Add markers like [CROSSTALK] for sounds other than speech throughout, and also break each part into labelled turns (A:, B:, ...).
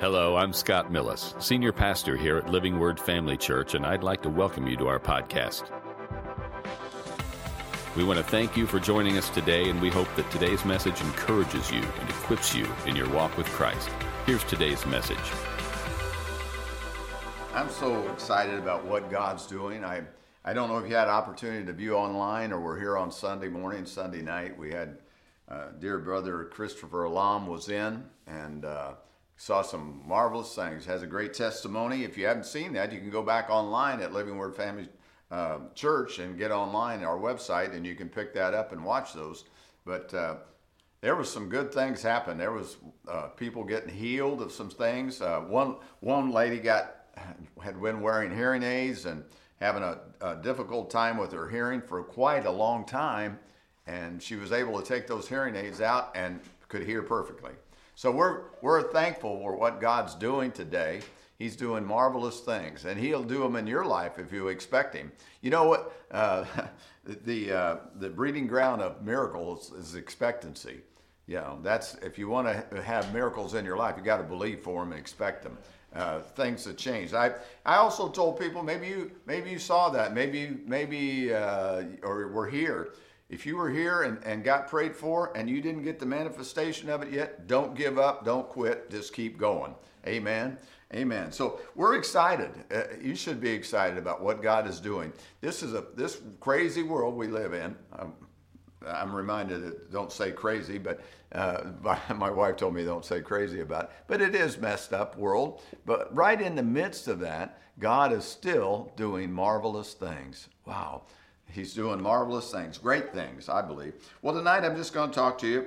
A: Hello, I'm Scott Millis, Senior Pastor here at Living Word Family Church, and I'd like to welcome you to our podcast. We want to thank you for joining us today, and we hope that today's message encourages you and equips you in your walk with Christ. Here's today's message.
B: I'm so excited about what God's doing. I, I don't know if you had an opportunity to view online or we're here on Sunday morning, Sunday night. We had uh, dear brother Christopher Alam was in, and uh, saw some marvelous things. Has a great testimony. If you haven't seen that, you can go back online at Living Word Family uh, Church and get online our website, and you can pick that up and watch those. But uh, there was some good things happen. There was uh, people getting healed of some things. Uh, one one lady got [LAUGHS] had been wearing hearing aids and having a, a difficult time with her hearing for quite a long time, and she was able to take those hearing aids out and could hear perfectly. So we're, we're thankful for what God's doing today. He's doing marvelous things, and He'll do them in your life if you expect Him. You know what? Uh, [LAUGHS] the, uh, the breeding ground of miracles is expectancy. You know, that's if you want to have miracles in your life, you got to believe for them and expect them. Uh, things that change. I I also told people maybe you maybe you saw that maybe maybe uh, or were here if you were here and, and got prayed for and you didn't get the manifestation of it yet, don't give up, don't quit, just keep going. Amen. Amen. So we're excited. Uh, you should be excited about what God is doing. This is a this crazy world we live in. Um, I'm reminded that don't say crazy, but uh, [LAUGHS] my wife told me don't say crazy about it. But it is messed up world. But right in the midst of that, God is still doing marvelous things. Wow. He's doing marvelous things, great things, I believe. Well, tonight I'm just going to talk to you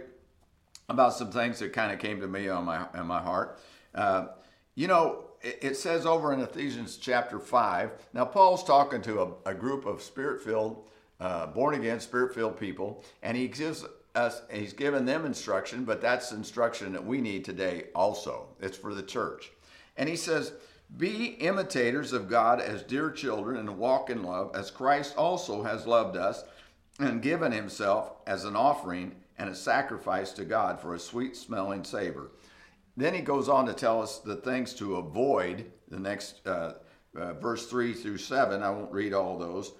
B: about some things that kind of came to me on my on my heart. Uh, you know, it, it, says over in Ephesians chapter five. Now, Paul's talking to a, a group of spirit-filled, uh, born-again, spirit-filled people, and he gives us he's given them instruction, but that's instruction that we need today also. It's for the church, and he says be imitators of God as dear children and walk in love, as Christ also has loved us and given himself as an offering and a sacrifice to God for a sweet smelling savor. Then he goes on to tell us the things to avoid, the next uh, uh, verse 3 through 7. I won't read all those.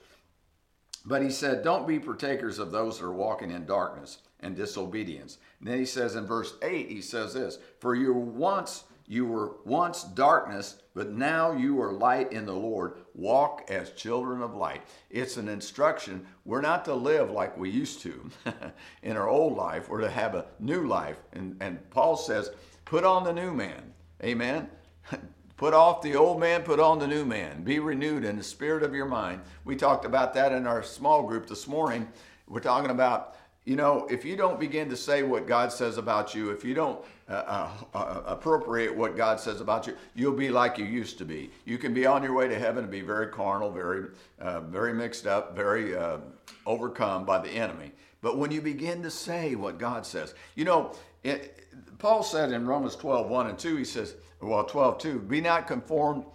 B: But he said, Don't be partakers of those that are walking in darkness and disobedience. And then he says in verse 8, he says this For you once you were once darkness, but now you are light in the Lord. Walk as children of light. It's an instruction. We're not to live like we used to [LAUGHS] in our old life. We're to have a new life. And, and Paul says, put on the new man. Amen. [LAUGHS] Put off the old man, put on the new man. Be renewed in the spirit of your mind. We talked about that in our small group this morning. We're talking about you know, if you don't begin to say what God says about you, if you don't uh, uh, uh, appropriate what God says about you, you'll be like you used to be. You can be on your way to heaven and be very carnal, very, uh, very mixed up, very uh, overcome by the enemy. But when you begin to say what God says, you know, it, Paul said in Romans 12, 1 and 2, he says, well, 12, 2, be not conformed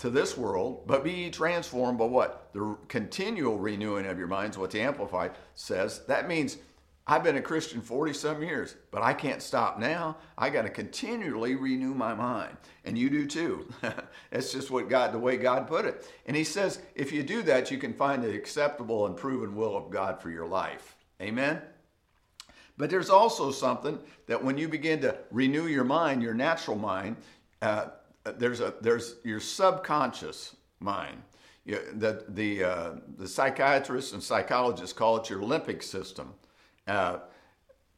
B: to this world, but be transformed by what? The continual renewing of your minds, what the Amplified says. That means I've been a Christian 40 some years, but I can't stop now. I got to continually renew my mind. And you do too. [LAUGHS] That's just what God, the way God put it. And he says, if you do that, you can find the acceptable and proven will of God for your life. Amen? But there's also something that when you begin to renew your mind, your natural mind, uh, there's a there's your subconscious mind. You, the the uh, the psychiatrists and psychologists call it your limbic system. Uh,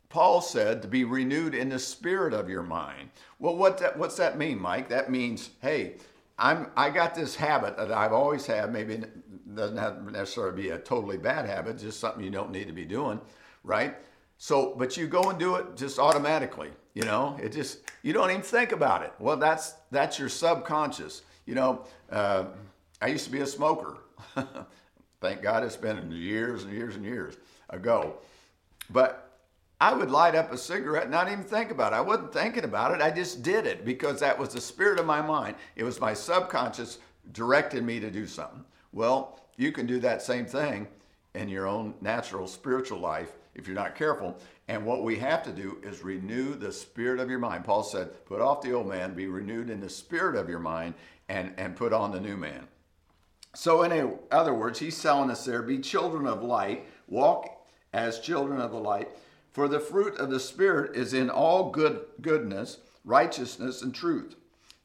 B: Paul said to be renewed in the spirit of your mind. Well, what that, what's that mean, Mike? That means, hey, I'm I got this habit that I've always had. Maybe it doesn't necessarily be a totally bad habit, just something you don't need to be doing, right? So, but you go and do it just automatically. You know, it just you don't even think about it. Well, that's that's your subconscious. You know, uh, I used to be a smoker. [LAUGHS] Thank God it's been years and years and years ago. But I would light up a cigarette and not even think about it. I wasn't thinking about it. I just did it because that was the spirit of my mind. It was my subconscious directed me to do something. Well, you can do that same thing in your own natural spiritual life if you're not careful. And what we have to do is renew the spirit of your mind. Paul said, put off the old man, be renewed in the spirit of your mind, and, and put on the new man. So, in other words, he's telling us there be children of light, walk as children of the light, for the fruit of the Spirit is in all good goodness, righteousness, and truth,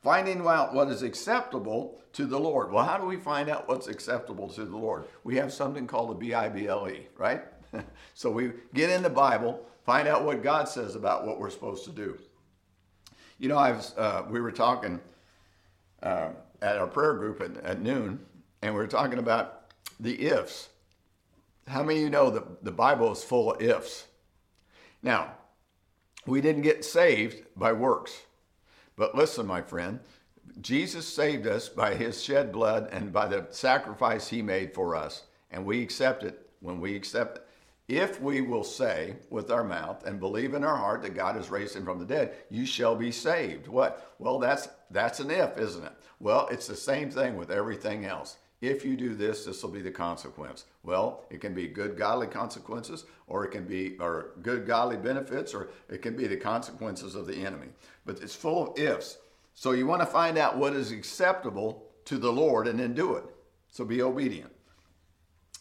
B: finding out what is acceptable to the Lord. Well, how do we find out what's acceptable to the Lord? We have something called the B I B L E, right? [LAUGHS] so we get in the Bible, find out what God says about what we're supposed to do. You know, I was, uh, we were talking uh, at our prayer group at, at noon, and we were talking about the ifs. How many of you know that the Bible is full of ifs? Now, we didn't get saved by works. But listen, my friend, Jesus saved us by his shed blood and by the sacrifice he made for us. And we accept it when we accept it. If we will say with our mouth and believe in our heart that God has raised him from the dead, you shall be saved. What? Well, that's that's an if, isn't it? Well, it's the same thing with everything else if you do this, this will be the consequence. Well, it can be good godly consequences, or it can be or good godly benefits, or it can be the consequences of the enemy. But it's full of ifs. So you want to find out what is acceptable to the Lord and then do it. So be obedient.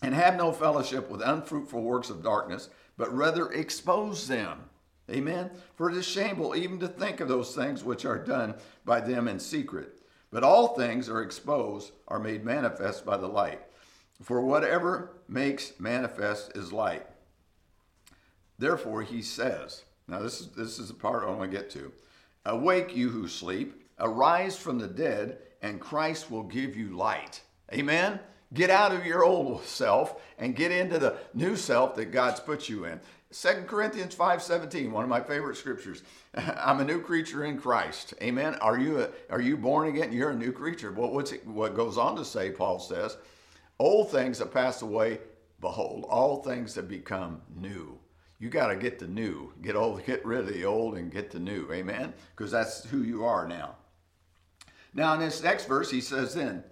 B: And have no fellowship with unfruitful works of darkness, but rather expose them. Amen. For it is shameful even to think of those things which are done by them in secret. But all things are exposed, are made manifest by the light. For whatever makes manifest is light. Therefore, he says, now this is, this is the part I want to get to. Awake, you who sleep, arise from the dead, and Christ will give you light. Amen? Get out of your old self and get into the new self that God's put you in. 2 Corinthians 5:17, one of my favorite scriptures. [LAUGHS] I'm a new creature in Christ. Amen. Are you a, are you born again? You're a new creature. Well, what's it, what goes on to say, Paul says, old things have passed away, behold, all things have become new. You got to get the new. Get old, get rid of the old and get the new. Amen. Because that's who you are now. Now in this next verse he says then,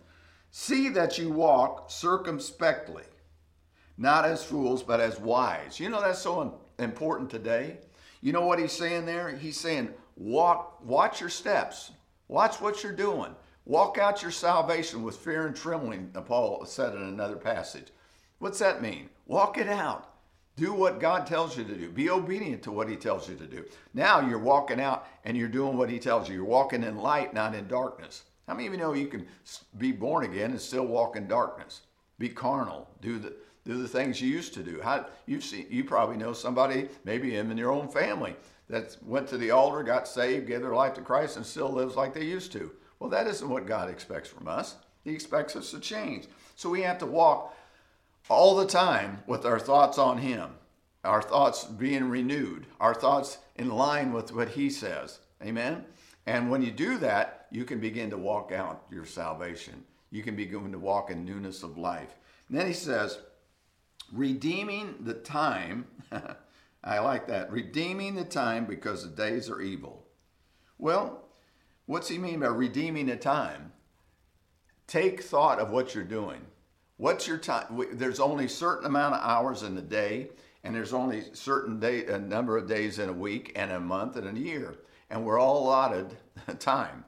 B: see that you walk circumspectly not as fools, but as wise. You know, that's so important today. You know what he's saying there? He's saying, walk, watch your steps, watch what you're doing. Walk out your salvation with fear and trembling, uh, Paul said in another passage. What's that mean? Walk it out. Do what God tells you to do. Be obedient to what He tells you to do. Now you're walking out and you're doing what He tells you. You're walking in light, not in darkness. How many of you know you can be born again and still walk in darkness? Be carnal. Do the do the things you used to do. How you see you probably know somebody, maybe him in your own family, that went to the altar, got saved, gave their life to Christ, and still lives like they used to. Well, that isn't what God expects from us. He expects us to change. So we have to walk all the time with our thoughts on Him, our thoughts being renewed, our thoughts in line with what He says. Amen? And when you do that, you can begin to walk out your salvation. You can begin to walk in newness of life. And then He says, redeeming the time. [LAUGHS] I like that. Redeeming the time because the days are evil. Well, what's he mean by redeeming the time? Take thought of what you're doing. What's your time? There's only a certain amount of hours in the day, and there's only certain day, a number of days in a week, and a month, and a year, and we're all allotted [LAUGHS] time.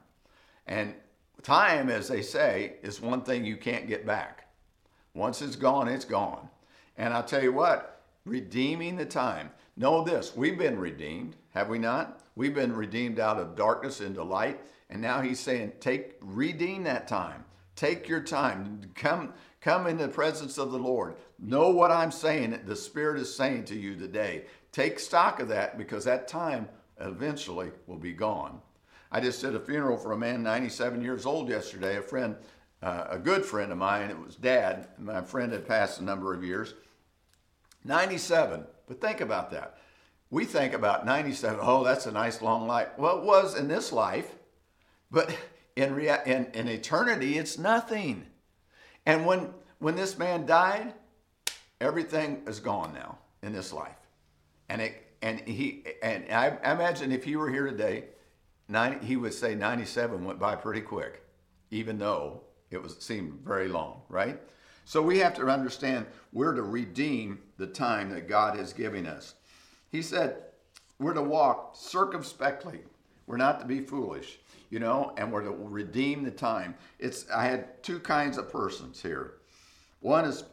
B: And time, as they say, is one thing you can't get back. Once it's gone, it's gone. And I'll tell you what, redeeming the time. Know this, we've been redeemed, have we not? We've been redeemed out of darkness into light. And now he's saying, take, redeem that time. Take your time. Come, come in the presence of the Lord. Know what I'm saying, the Spirit is saying to you today. Take stock of that because that time eventually will be gone. I just did a funeral for a man 97 years old yesterday, a friend, uh, a good friend of mine. It was dad. My friend had passed a number of years. 97. But think about that. We think about 97, oh, that's a nice long life. Well, it was in this life, but in, rea- in, in eternity, it's nothing. And when, when this man died, everything is gone now in this life. And, it, and, he, and I, I imagine if he were here today, 90, he would say 97 went by pretty quick, even though it was seemed very long, right? So we have to understand we're to redeem the time that God is giving us. He said, we're to walk circumspectly. We're not to be foolish, you know, and we're to redeem the time. It's I had two kinds of persons here. One is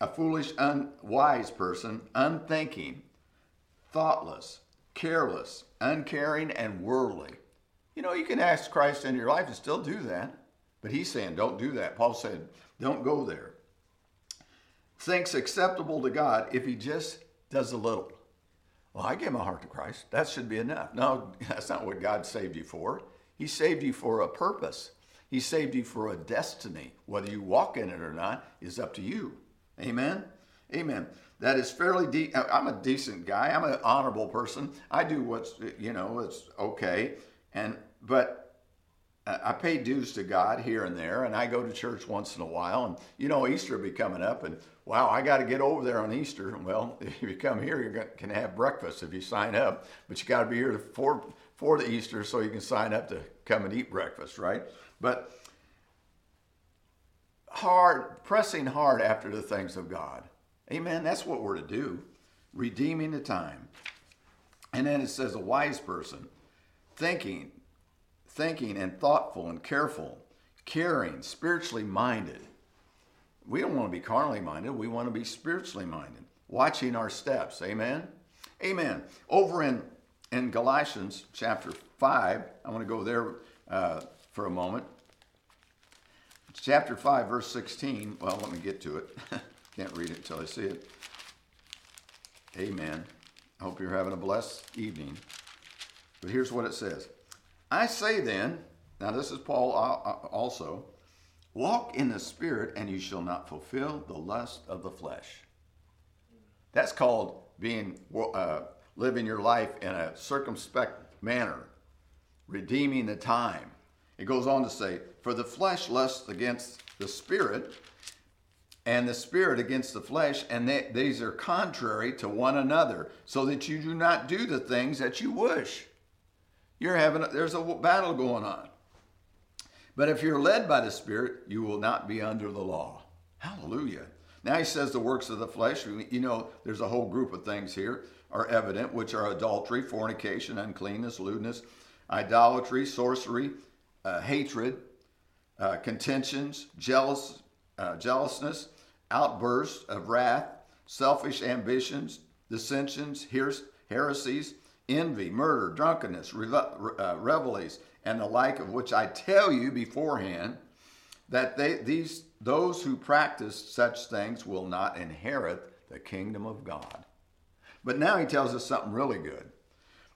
B: a foolish, unwise person, unthinking, thoughtless, careless, uncaring, and worldly. You know, you can ask Christ into your life and still do that. But he's saying, don't do that. Paul said, don't go there. Thinks acceptable to God if he just does a little. Well, I gave my heart to Christ. That should be enough. No, [LAUGHS] that's not what God saved you for. He saved you for a purpose. He saved you for a destiny. Whether you walk in it or not is up to you. Amen? Amen. That is fairly deep. Uh, I'm a decent guy. I'm an honorable person. I do what's, you know, it's okay. And, but uh, I pay dues to God here and there, and I go to church once in a while. And you know, Easter will be coming up, and wow, I got to get over there on Easter. [LAUGHS] Well, [LAUGHS] if you come here, you can have breakfast if you sign up, but you got to be here for for the Easter so you can sign up to come and eat breakfast, right? But hard, pressing hard after the things of God. Amen. That's what we're to do, redeeming the time. And then it says a wise person, thinking thinking and thoughtful and careful, caring, spiritually minded. We don't want to be carnally minded, we want to be spiritually minded, watching our steps. Amen? Amen. Over in, in Galatians chapter 5, I want to go there uh, for a moment. Chapter 5, verse 16. Well, let me get to it. [LAUGHS] Can't read it until I see it. Amen. I hope you're having a blessed evening. But here's what it says I say then, now this is Paul also, walk in the Spirit, and you shall not fulfill the lust of the flesh. That's called being uh, living your life in a circumspect manner, redeeming the time. It goes on to say, For the flesh lusts against the Spirit, and the Spirit against the flesh, and they, these are contrary to one another, so that you do not do the things that you wish. You're having a, there's a battle going on. But if you're led by the Spirit, you will not be under the law. Hallelujah. Now he says the works of the flesh. You know, there's a whole group of things here are evident, which are adultery, fornication, uncleanness, lewdness, idolatry, sorcery, uh, hatred, uh, contentions, jealous, uh, jealousness, outbursts of wrath, selfish ambitions, dissensions, heresies, envy, murder, drunkenness, uh, revelries, and the like of which I tell you beforehand that they, these, those who practice such things will not inherit the kingdom of God. But now he tells us something really good.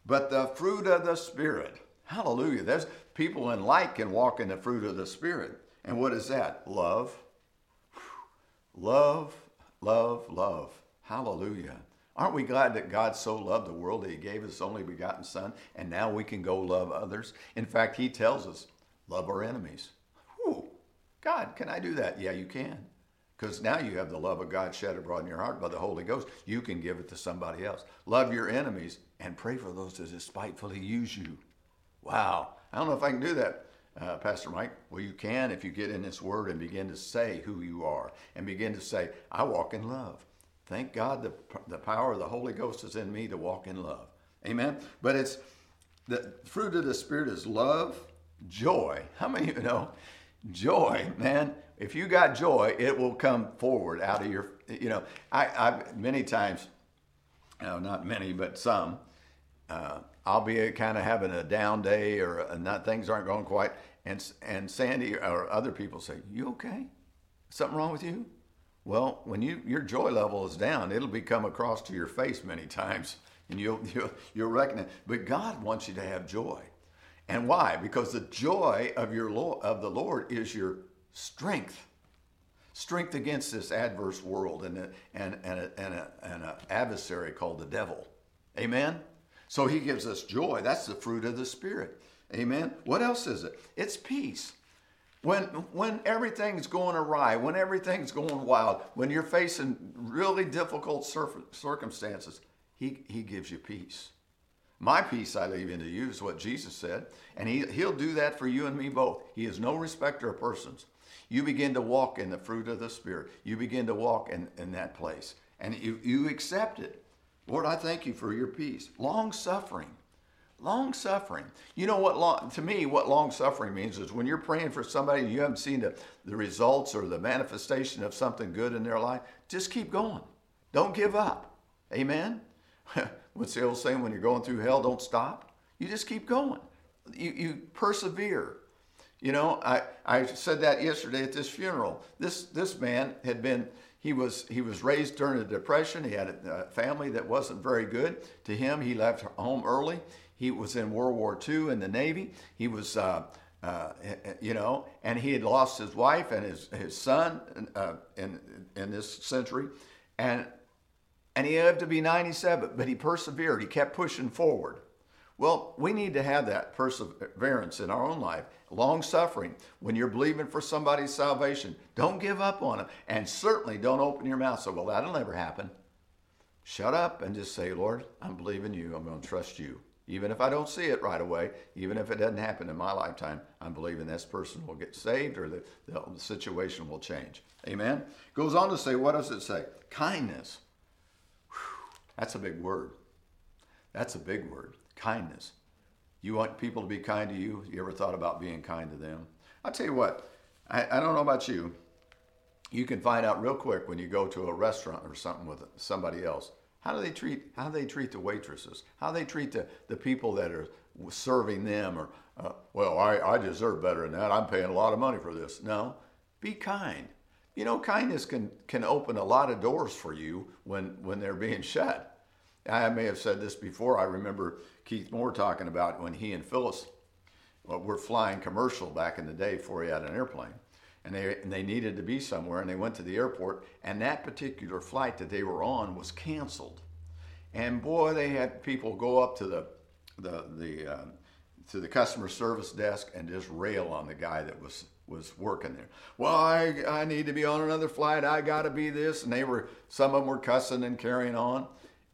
B: But the fruit of the Spirit, hallelujah. There's people in light can walk in the fruit of the Spirit. And what is that? Love. Love, love, love. Hallelujah. Aren't we glad that God so loved the world that he gave his only begotten Son, and now we can go love others? In fact, he tells us, love our enemies. Whew. God, can I do that? Yeah, you can. Because now you have the love of God shed abroad in your heart by the Holy Ghost. You can give it to somebody else. Love your enemies and pray for those that despitefully use you. Wow. I don't know if I can do that, uh, Pastor Mike. Well, you can if you get in this word and begin to say who you are and begin to say, I walk in love. Thank God the, the power of the Holy Ghost is in me to walk in love. Amen. But it's the fruit of the Spirit is love, joy. How many of you know joy, man? If you got joy, it will come forward out of your, you know, I, I've many times, no, not many, but some, uh, I'll be kind of having a down day or not things aren't going quite, and and Sandy or other people say, "You okay? Something wrong with you?" Well, when you your joy level is down, it'll be come across to your face many [LAUGHS] times, and you'll you'll, you'll reckon it. But God wants you to have joy, and why? Because the joy of your Lord, of the Lord is your strength, strength against this adverse world and a, and and a, and, a, and an adversary called the devil. Amen. So He gives us joy. That's the fruit of the Spirit. Amen. What else is it? It's peace. When, when everything's going awry, when everything's going wild, when you're facing really difficult circumstances, he, he gives you peace. My peace I leave into you is what Jesus said, and he, He'll do that for you and me both. He is no respecter of persons. You begin to walk in the fruit of the Spirit. You begin to walk in, in that place, and you, you accept it. Lord, I thank you for your peace. Long suffering. Long suffering. You know what long, to me, what long suffering means is when you're praying for somebody and you haven't seen the, the results or the manifestation of something good in their life, just keep going. Don't give up. Amen? [LAUGHS] What's the old saying? When you're going through hell, don't stop. You just keep going. You, you persevere. You know, I, I said that yesterday at this funeral. This, this man had been he was, he was raised during the Depression. He had a family that wasn't very good to him. He left home early. He was in World War II in the Navy. He was, uh, uh, you know, and he had lost his wife and his, his son uh, in, in this century. And, and he lived to be 97, but he persevered. He kept pushing forward. Well, we need to have that perseverance in our own life, long suffering. When you're believing for somebody's salvation, don't give up on them. And certainly don't open your mouth. So, well, that'll never happen. Shut up and just say, Lord, I'm believing you. I'm going to trust you. Even if I don't see it right away, even if it doesn't happen in my lifetime, I'm believing this person will get saved or the, the situation will change. Amen. Goes on to say, what does it say? Kindness. Whew, that's a big word. That's a big word kindness. You want people to be kind to you? You ever thought about being kind to them? I'll tell you what, I, I don't know about you. You can find out real quick when you go to a restaurant or something with somebody else. How do they treat how they treat the waitresses? How do they treat the, the people that are serving them or uh, well, I, I deserve better than that. I'm paying a lot of money for this. No, be kind. You know, kindness can can open a lot of doors for you when when they're being [LAUGHS] shut. I may have said this before. I remember Keith Moore talking about when he and Phyllis well, were flying commercial back in the day before he had an airplane. And they, and they needed to be somewhere, and they went to the airport, and that particular flight that they were on was canceled. And boy, they had people go up to the, the, the, uh, to the customer service desk and just rail on the guy that was was working there. Well, I, I need to be on another flight. I got to be this. And they were, some of them were cussing and carrying on.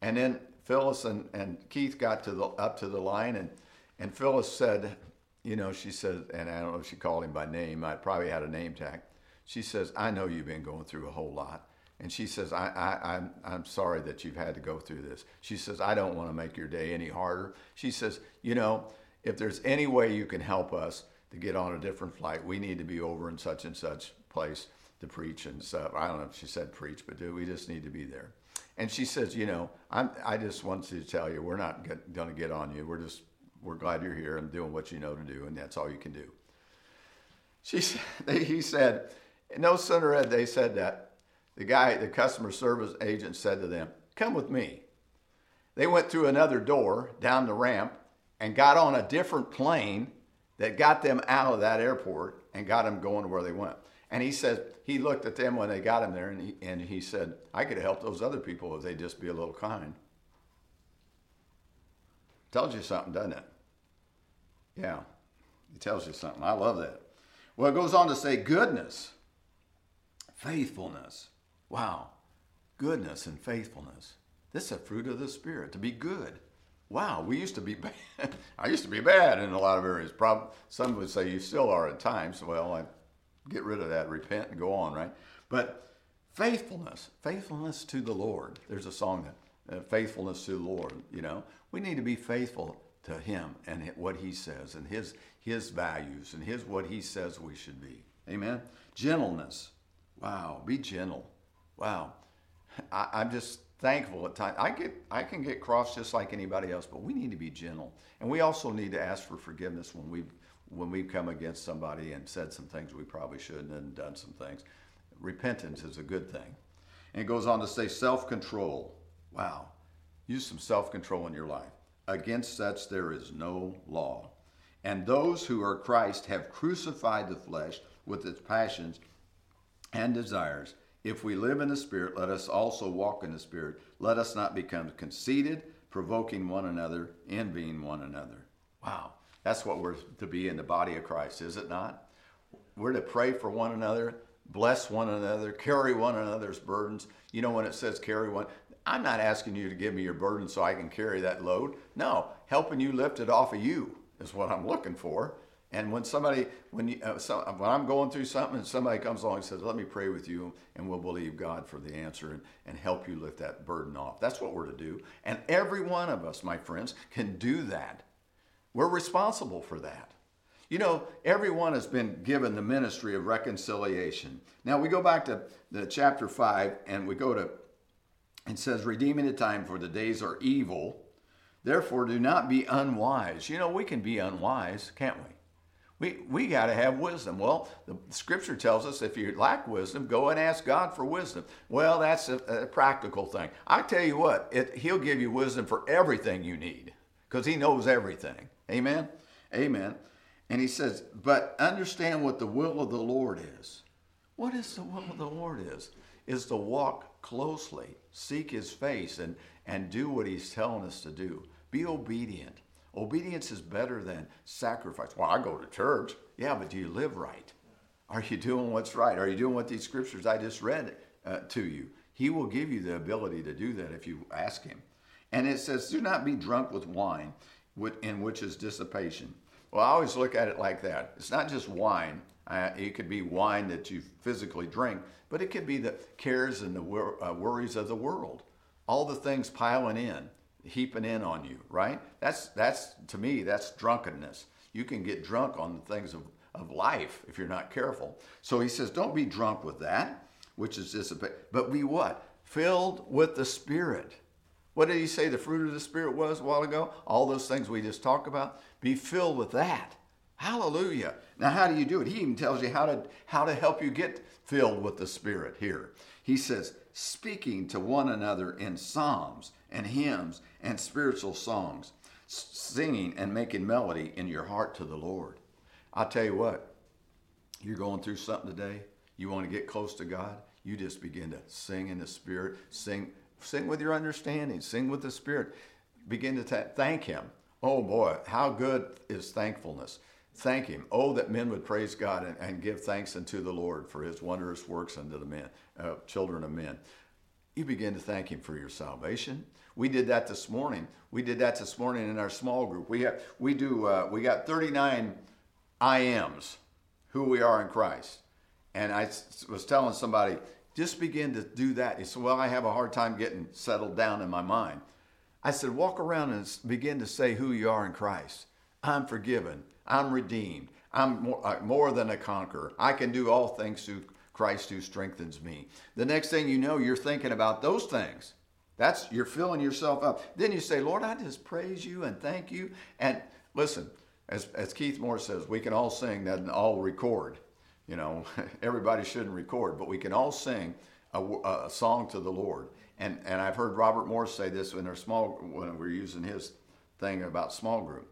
B: And then Phyllis and, and Keith got to the up to the line, and and Phyllis said, you know, she said, and I don't know if she called him by name. I probably had a name tag. She says, I know you've been going through a whole lot. And she says, I, I, I'm, I'm sorry that you've had to go through this. She says, I don't want to make your day any harder. She says, you know, if there's any way you can help us to get on a different flight, we need to be over in such and such place to preach and stuff. I don't know if she said preach, but dude, we just need to be there. And she says, you know, I'm, I just want to tell you, we're not going to get on you. We're just, we're glad you're here and doing what you know to do, and that's all you can do. She, [LAUGHS] he said, no sooner had they said that, the guy, the customer service agent said to them, come with me. They went through another door down the ramp and got on a different plane that got them out of that airport and got them going to where they went. And he said, he looked at them when they got him there and he, and he said, I could helped those other people if they'd just be a little kind. Tells you something, doesn't it? Yeah, it tells you something. I love that. Well, it goes on to say goodness, faithfulness. Wow, goodness and faithfulness. This is a fruit of the Spirit, to be good. Wow, we used to be [LAUGHS] bad. I used to be bad in a lot of areas. Probably, some would say you still are at times. Well, I get rid of that, repent, and go on, right? But faithfulness, faithfulness to the Lord. There's a song that uh, faithfulness to the Lord. You know, we need to be faithful to Him and what He says and His His values and His what He says we should be. Amen. Gentleness. Wow, be gentle. Wow, I, I'm just thankful at times. I get I can get cross just like anybody else, but we need to be gentle, and we also need to ask for forgiveness when we've when we've come against somebody and said some things we probably shouldn't and done some things. Repentance is a good thing. And it goes on to say self control. Wow. Use some self control in your life. Against such there is no law. And those who are Christ have crucified the flesh with its passions and desires. If we live in the Spirit, let us also walk in the Spirit. Let us not become conceited, provoking one another, envying one another. Wow. That's what we're to be in the body of Christ, is it not? We're to pray for one another, bless one another, carry one another's burdens. You know, when it says carry one, I'm not asking you to give me your burden so I can carry that load. No, helping you lift it off of you is what I'm looking for. And when somebody, when you, uh, so, when I'm going through something and somebody comes along and says, "Let me pray with you," and we'll believe God for the answer and, and help you lift that burden off. That's what we're to do. And every one of us, my friends, can do that. We're responsible for that. You know, everyone has been given the ministry of reconciliation. Now we go back to the chapter five, and we go to. It says, "Redeeming the time, for the days are evil." Therefore, do not be unwise. You know, we can be unwise, can't we? We, we got to have wisdom. Well, the scripture tells us if you lack wisdom, go and ask God for wisdom. Well, that's a, a practical thing. I tell you what, it, He'll give you wisdom for everything you need because He knows everything. Amen? Amen. And He says, but understand what the will of the Lord is. What is the will of the Lord is? Is to walk closely, seek His face, and, and do what He's telling us to do. Be obedient. Obedience is better than sacrifice. Well, I go to church. Yeah, but do you live right? Are you doing what's right? Are you doing what these scriptures I just read uh, to you? He will give you the ability to do that if you ask Him. And it says, Do not be drunk with wine, in which is dissipation. Well, I always look at it like that. It's not just wine. Uh, it could be wine that you physically drink, but it could be the cares and the wor- uh, worries of the world. All the things piling in heaping in on you, right? That's that's to me that's drunkenness. You can get drunk on the things of, of life if you're not careful. So he says, don't be drunk with that, which is dissipate, but be what? Filled with the Spirit. What did he say the fruit of the Spirit was a while ago? All those things we just talked about. Be filled with that. Hallelujah. Now, how do you do it? He even tells you how to how to help you get filled with the Spirit here. He says, speaking to one another in psalms and hymns and spiritual songs, singing and making melody in your heart to the Lord. I'll tell you what, you're going through something today, you want to get close to God, you just begin to sing in the Spirit, sing, sing with your understanding, sing with the Spirit. Begin to th- thank Him. Oh boy, how good is thankfulness. Thank Him. Oh, that men would praise God and, and give thanks unto the Lord for His wondrous works unto the men, uh, children of men. You begin to thank Him for your salvation. We did that this morning. We did that this morning in our small group. We have we do uh, we got 39 I who we are in Christ. And I was telling somebody, just begin to do that. He said, Well, I have a hard time getting settled down in my mind. I said, Walk around and begin to say who you are in Christ. I'm forgiven. I'm redeemed. I'm more, uh, more than a conqueror. I can do all things through Christ who strengthens me. The next thing you know, you're thinking about those things. That's you're filling yourself up. Then you say, Lord, I just praise you and thank you. And listen, as, as Keith Moore says, we can all sing that and all record. You know, [LAUGHS] everybody shouldn't record, but we can all sing a, a song to the Lord. And and I've heard Robert Morris say this in our small when we are using his thing about small group.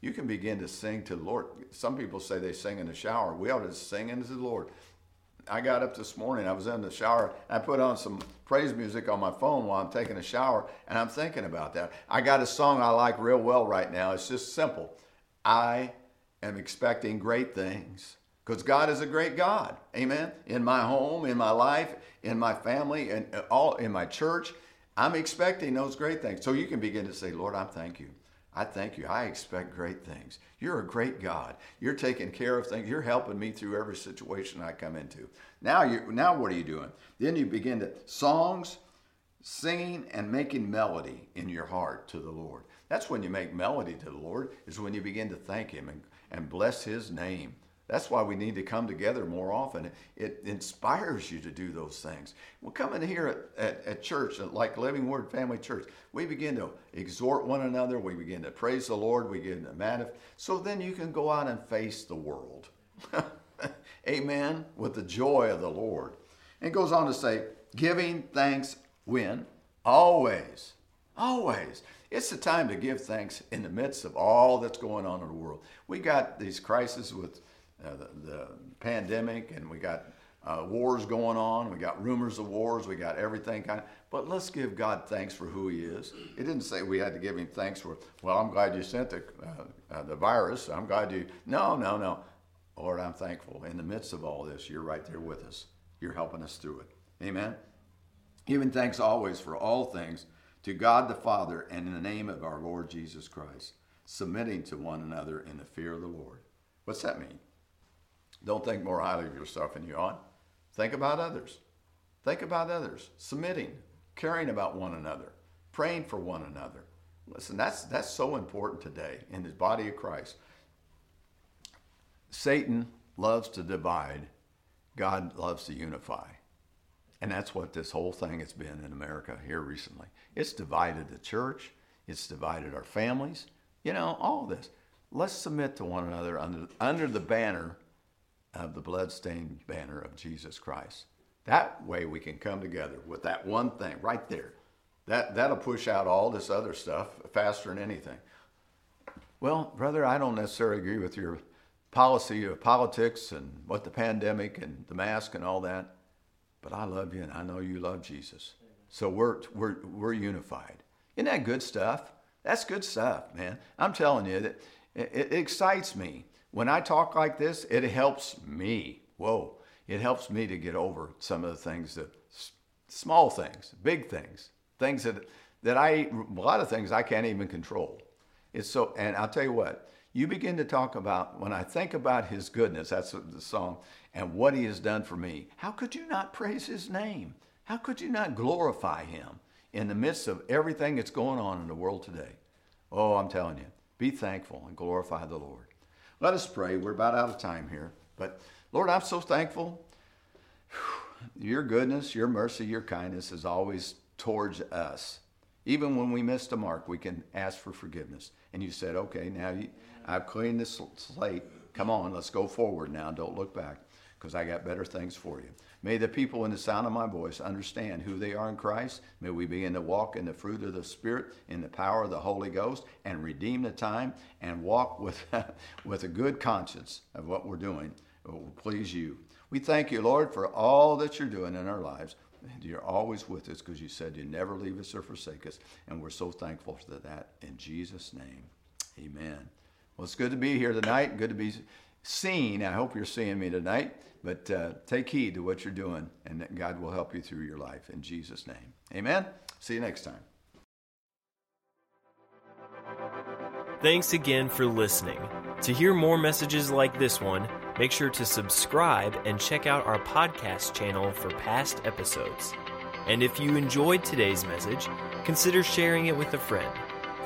B: You can begin to sing to the Lord. Some people say they sing in the shower. We ought to sing into the Lord. I got up this morning, I was in the shower, I put on some praise music on my phone while I'm taking a shower, and I'm thinking about that. I got a song I like real well right now. It's just simple. I am expecting great things because God is a great God. Amen. In my home, in my life, in my family, and uh, all in my church, I'm expecting those great things. So you can begin to say, Lord, I thank you. I thank you. I expect great things. You're a great God. You're taking care of things. You're helping me through every situation I come into. Now you now what are you doing? Then you begin to songs, singing and making melody in your heart to the Lord. That's when you make melody to the Lord, is when you begin to thank him and, and bless his name. That's why we need to come together more often. It inspires you to do those things. Well, coming here at, at, at, church, like Living Word Family Church, we begin to exhort one another. We begin to praise the Lord. We begin to manifest. So then you can go out and face the world. [LAUGHS] Amen. With the joy of the Lord. And goes on to say, giving thanks when? Always. Always. It's the time to give thanks in the midst of all that's going on in the world. We got these crises with uh, the, the, pandemic, and we got uh, wars going on. We got rumors of wars. We got everything kind of. But let's give God thanks for who He is. It didn't say we had to give Him thanks for. Well, I'm glad you sent the uh, uh, the virus. I'm glad you. No, no, no. Lord, I'm thankful. In the midst of all this, you're right there with us. You're helping us through it. Amen. Giving thanks always for all things to God the Father and in the name of our Lord Jesus Christ, submitting to one another in the fear of the Lord. What's that mean? Don't think more highly of yourself than you ought. Think about others. Think about others. Submitting, caring about one another, praying for one another. Listen, that's that's so important today in the body of Christ. Satan loves to divide. God loves to unify. And that's what this whole thing has been in America here recently. It's divided the church, it's divided our families, you know, all this. Let's submit to one another under, under the banner of the bloodstained banner of Jesus Christ. That way we can come together with that one thing right there. That, that'll push out all this other stuff faster than anything. Well, brother, I don't necessarily agree with your policy of politics and what the pandemic and the mask and all that, but I love you and I know you love Jesus. So we're, we're, we're unified. Isn't that good stuff? That's good stuff, man. I'm telling you that it, it excites me. When I talk like this, it helps me. Whoa. It helps me to get over some of the things that small things, big things, things that that I a lot of things I can't even control. It's so and I'll tell you what, you begin to talk about when I think about his goodness, that's the song, and what he has done for me. How could you not praise his name? How could you not glorify him in the midst of everything that's going on in the world today? Oh, I'm telling you, be thankful and glorify the Lord. Let us pray. We're about out of time here. But Lord, I'm so thankful. Your goodness, your mercy, your kindness is always towards us. Even when we missed a mark, we can ask for forgiveness. And you said, okay, now you, I've cleaned this slate. Come on, let's go forward now. Don't look back because I got better things for you. May the people in the sound of my voice understand who they are in Christ. May we begin to walk in the fruit of the Spirit, in the power of the Holy Ghost, and redeem the time and walk with, [LAUGHS] with a good conscience of what we're doing. It will please you. We thank you, Lord, for all that you're doing in our lives. You're always with us because you said you never leave us or forsake us. And we're so thankful for that. In Jesus' name, amen. Well, it's good to be here tonight. Good to be seen. I hope you're seeing me tonight. But uh, take heed to what you're doing, and God will help you through your life. In Jesus' name. Amen. See you next time.
C: Thanks again for listening. To hear more messages like this one, make sure to subscribe and check out our podcast channel for past episodes. And if you enjoyed today's message, consider sharing it with a friend.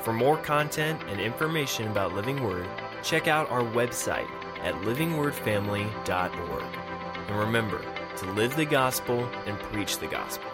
C: For more content and information about Living Word, check out our website at livingwordfamily.org. And remember to live the gospel and preach the gospel.